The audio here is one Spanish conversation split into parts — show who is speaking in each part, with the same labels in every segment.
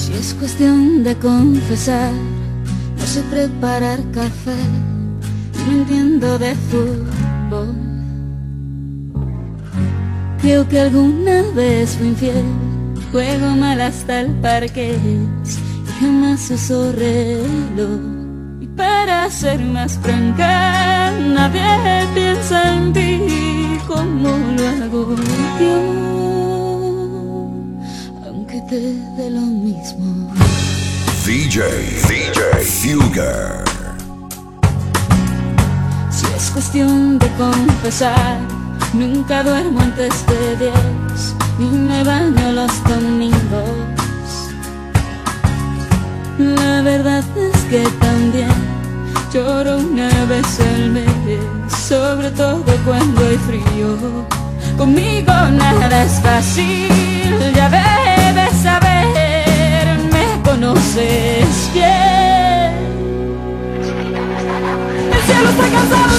Speaker 1: Si es cuestión de confesar, no sé preparar café, no entiendo de fútbol. Creo que alguna vez fui infiel, juego mal hasta el parque y jamás uso reloj. Y para ser más franca, nadie piensa en ti como lo hago yo de lo mismo.
Speaker 2: DJ, DJ Fugger.
Speaker 1: Si es cuestión de confesar, nunca duermo antes de diez, ni me baño los domingos. La verdad es que también lloro una vez al mes, sobre todo cuando hay frío. Conmigo nada es fácil, ya ves conoces bien. El cielo está cansado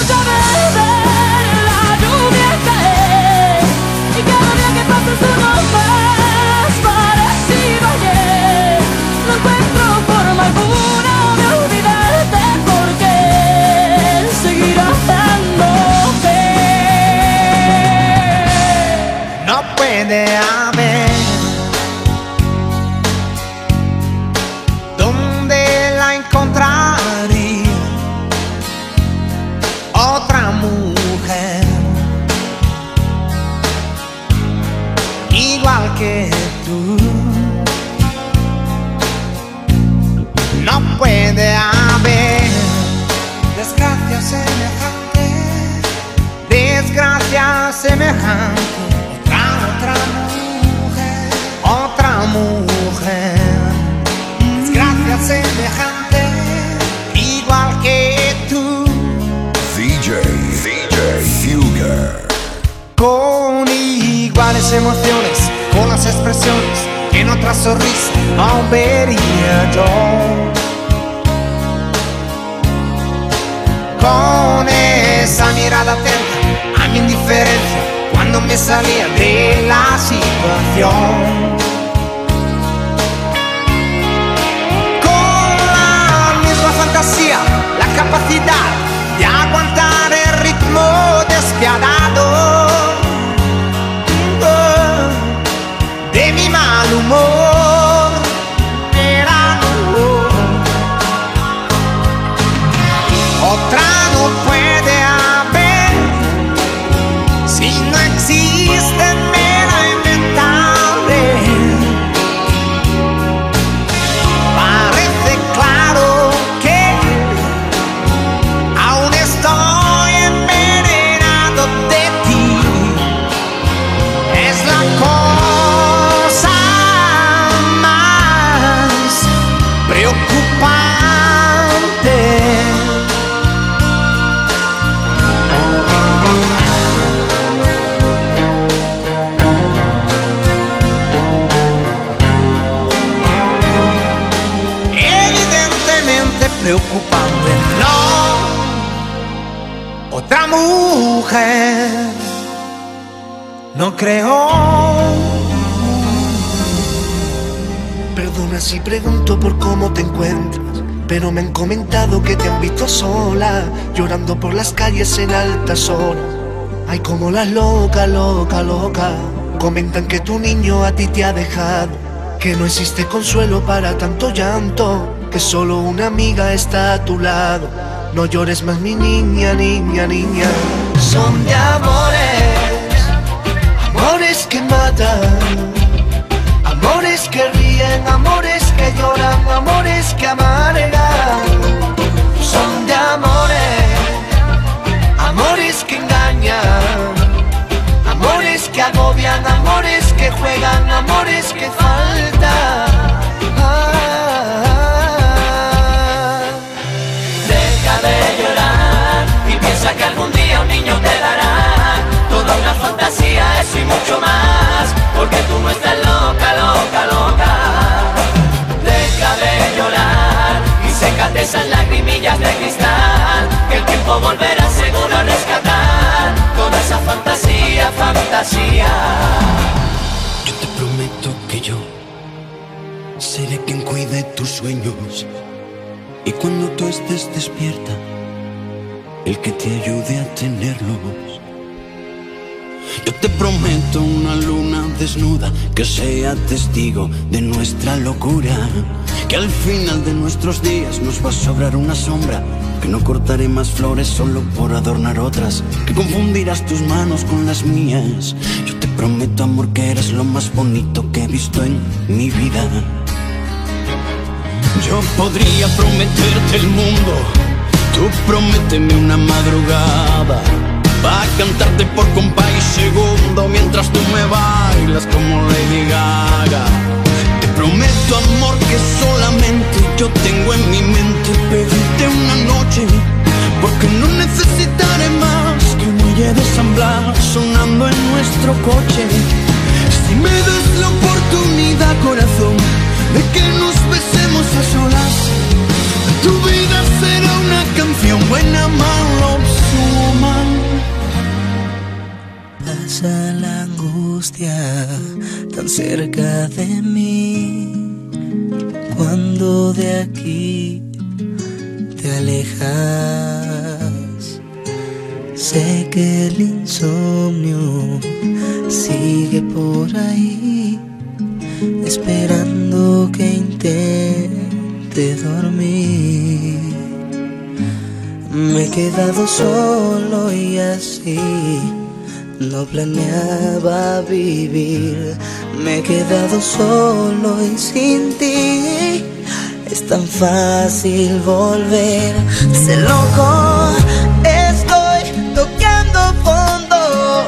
Speaker 3: expresiones que en otra sonrisa aún vería yo. con esa mirada atenta a mi indiferencia cuando me salía de la situación. Con la misma fantasía, la capacidad de aguantar el ritmo despiadado No creo. Perdona si pregunto por cómo te encuentras, pero me han comentado que te han visto sola, llorando por las calles en altas horas. Ay, como las loca, loca, loca. Comentan que tu niño a ti te ha dejado, que no existe consuelo para tanto llanto, que solo una amiga está a tu lado. No llores más, mi niña, niña, niña son de amores, amores que matan, amores que ríen, amores que lloran, amores que amargan. Son de amores, amores que engañan, amores que agobian, amores que juegan, amores que
Speaker 4: y mucho más, porque tú no estás loca, loca, loca. Deja de llorar y sécate esas lagrimillas de cristal, que el tiempo volverá seguro a rescatar toda esa fantasía, fantasía.
Speaker 5: Yo te prometo que yo Seré quien cuide tus sueños y cuando tú estés despierta, el que te ayude a tenerlos. Yo te prometo una luna desnuda que sea testigo de nuestra locura. Que al final de nuestros días nos va a sobrar una sombra. Que no cortaré más flores solo por adornar otras. Que confundirás tus manos con las mías. Yo te prometo, amor, que eres lo más bonito que he visto en mi vida. Yo podría prometerte el mundo. Tú prométeme una madrugada Va a cantarte por compás y segundo mientras tú me bailas como Lady Gaga. Te prometo amor que solamente yo tengo en mi mente pedirte una noche, porque no necesitaré más que un muelle de sonando en nuestro coche. Si me das la oportunidad, corazón, de que nos besemos a solas, tu vida será una canción buena, malo,
Speaker 6: la angustia tan cerca de mí cuando de aquí te alejas. Sé que el insomnio sigue por ahí, esperando que intente dormir. Me he quedado solo y así no planeaba vivir, me he quedado solo y sin ti. Es tan fácil volver, sé loco, estoy tocando fondo.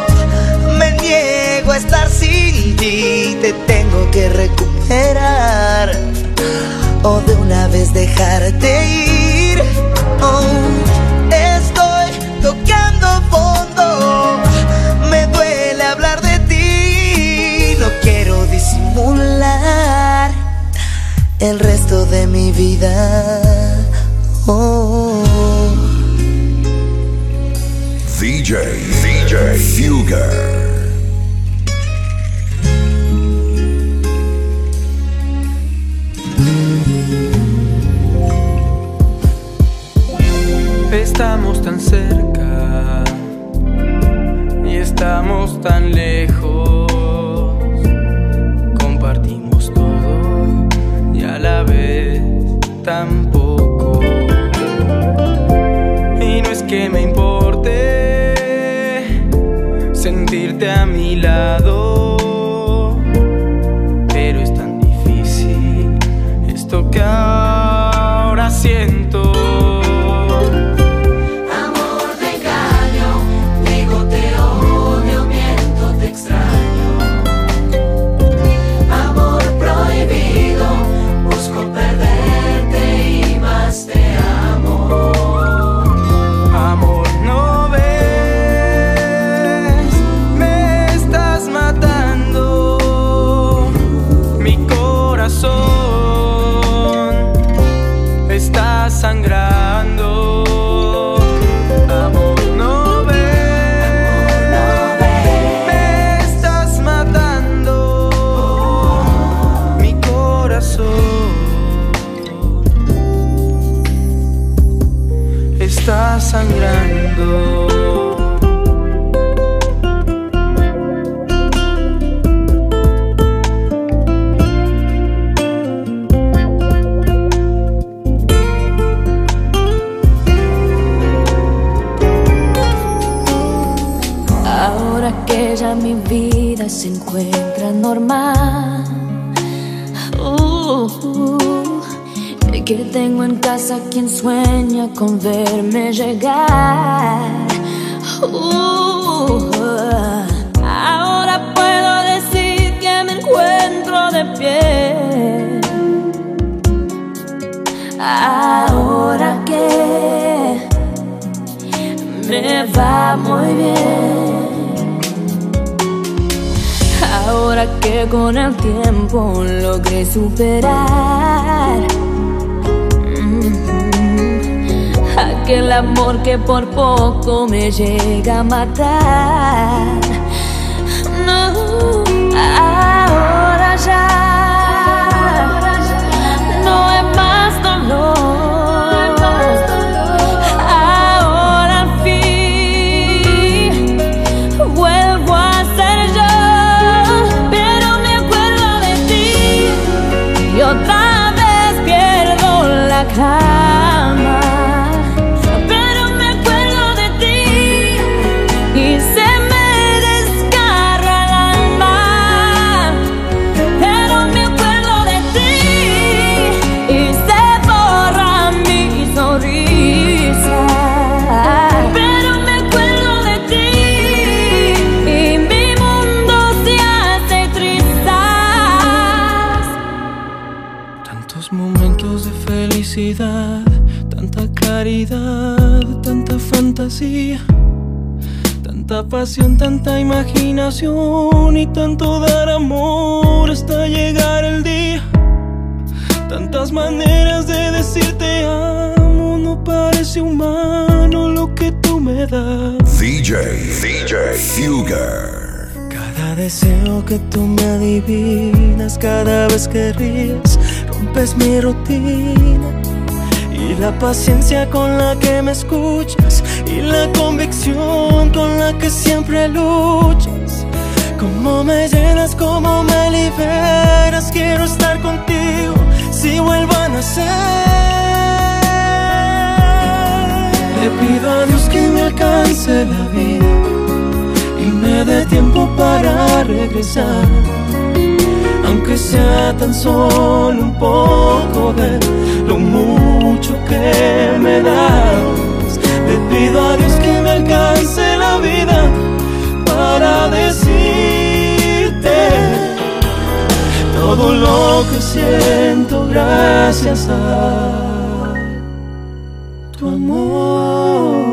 Speaker 6: Me niego a estar sin ti, te tengo que recuperar o de una vez dejarte ir. Oh, el resto de mi vida. Oh.
Speaker 2: DJ, DJ Fugger.
Speaker 4: Quien sueña con verme llegar. Con el tiempo logré superar aquel amor que por poco me llega a matar. No, ahora ya,
Speaker 7: pasión, tanta imaginación y tanto dar amor hasta llegar el día. Tantas maneras de decirte amo, no parece humano lo que tú me das.
Speaker 8: DJ, DJ, Fugger.
Speaker 9: Cada deseo que tú me adivinas, cada vez que ríes, rompes mi rutina. Y la paciencia con la que me escuchas y la convicción con la que siempre luchas. Cómo me llenas, cómo me liberas, quiero estar contigo si vuelvo a nacer. Le a Dios que me alcance la vida y me dé tiempo para regresar. Aunque sea tan solo un poco de lo mucho que me das. Pido a Dios que me alcance la vida para decirte todo lo que siento gracias a tu amor.